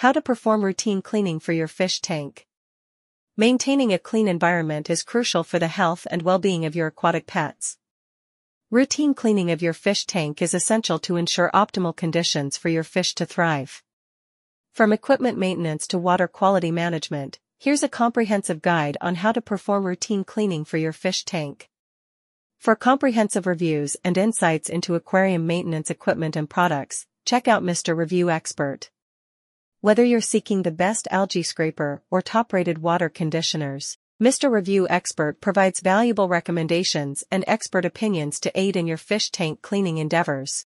How to perform routine cleaning for your fish tank. Maintaining a clean environment is crucial for the health and well-being of your aquatic pets. Routine cleaning of your fish tank is essential to ensure optimal conditions for your fish to thrive. From equipment maintenance to water quality management, here's a comprehensive guide on how to perform routine cleaning for your fish tank. For comprehensive reviews and insights into aquarium maintenance equipment and products, check out Mr. Review Expert. Whether you're seeking the best algae scraper or top-rated water conditioners, Mr. Review Expert provides valuable recommendations and expert opinions to aid in your fish tank cleaning endeavors.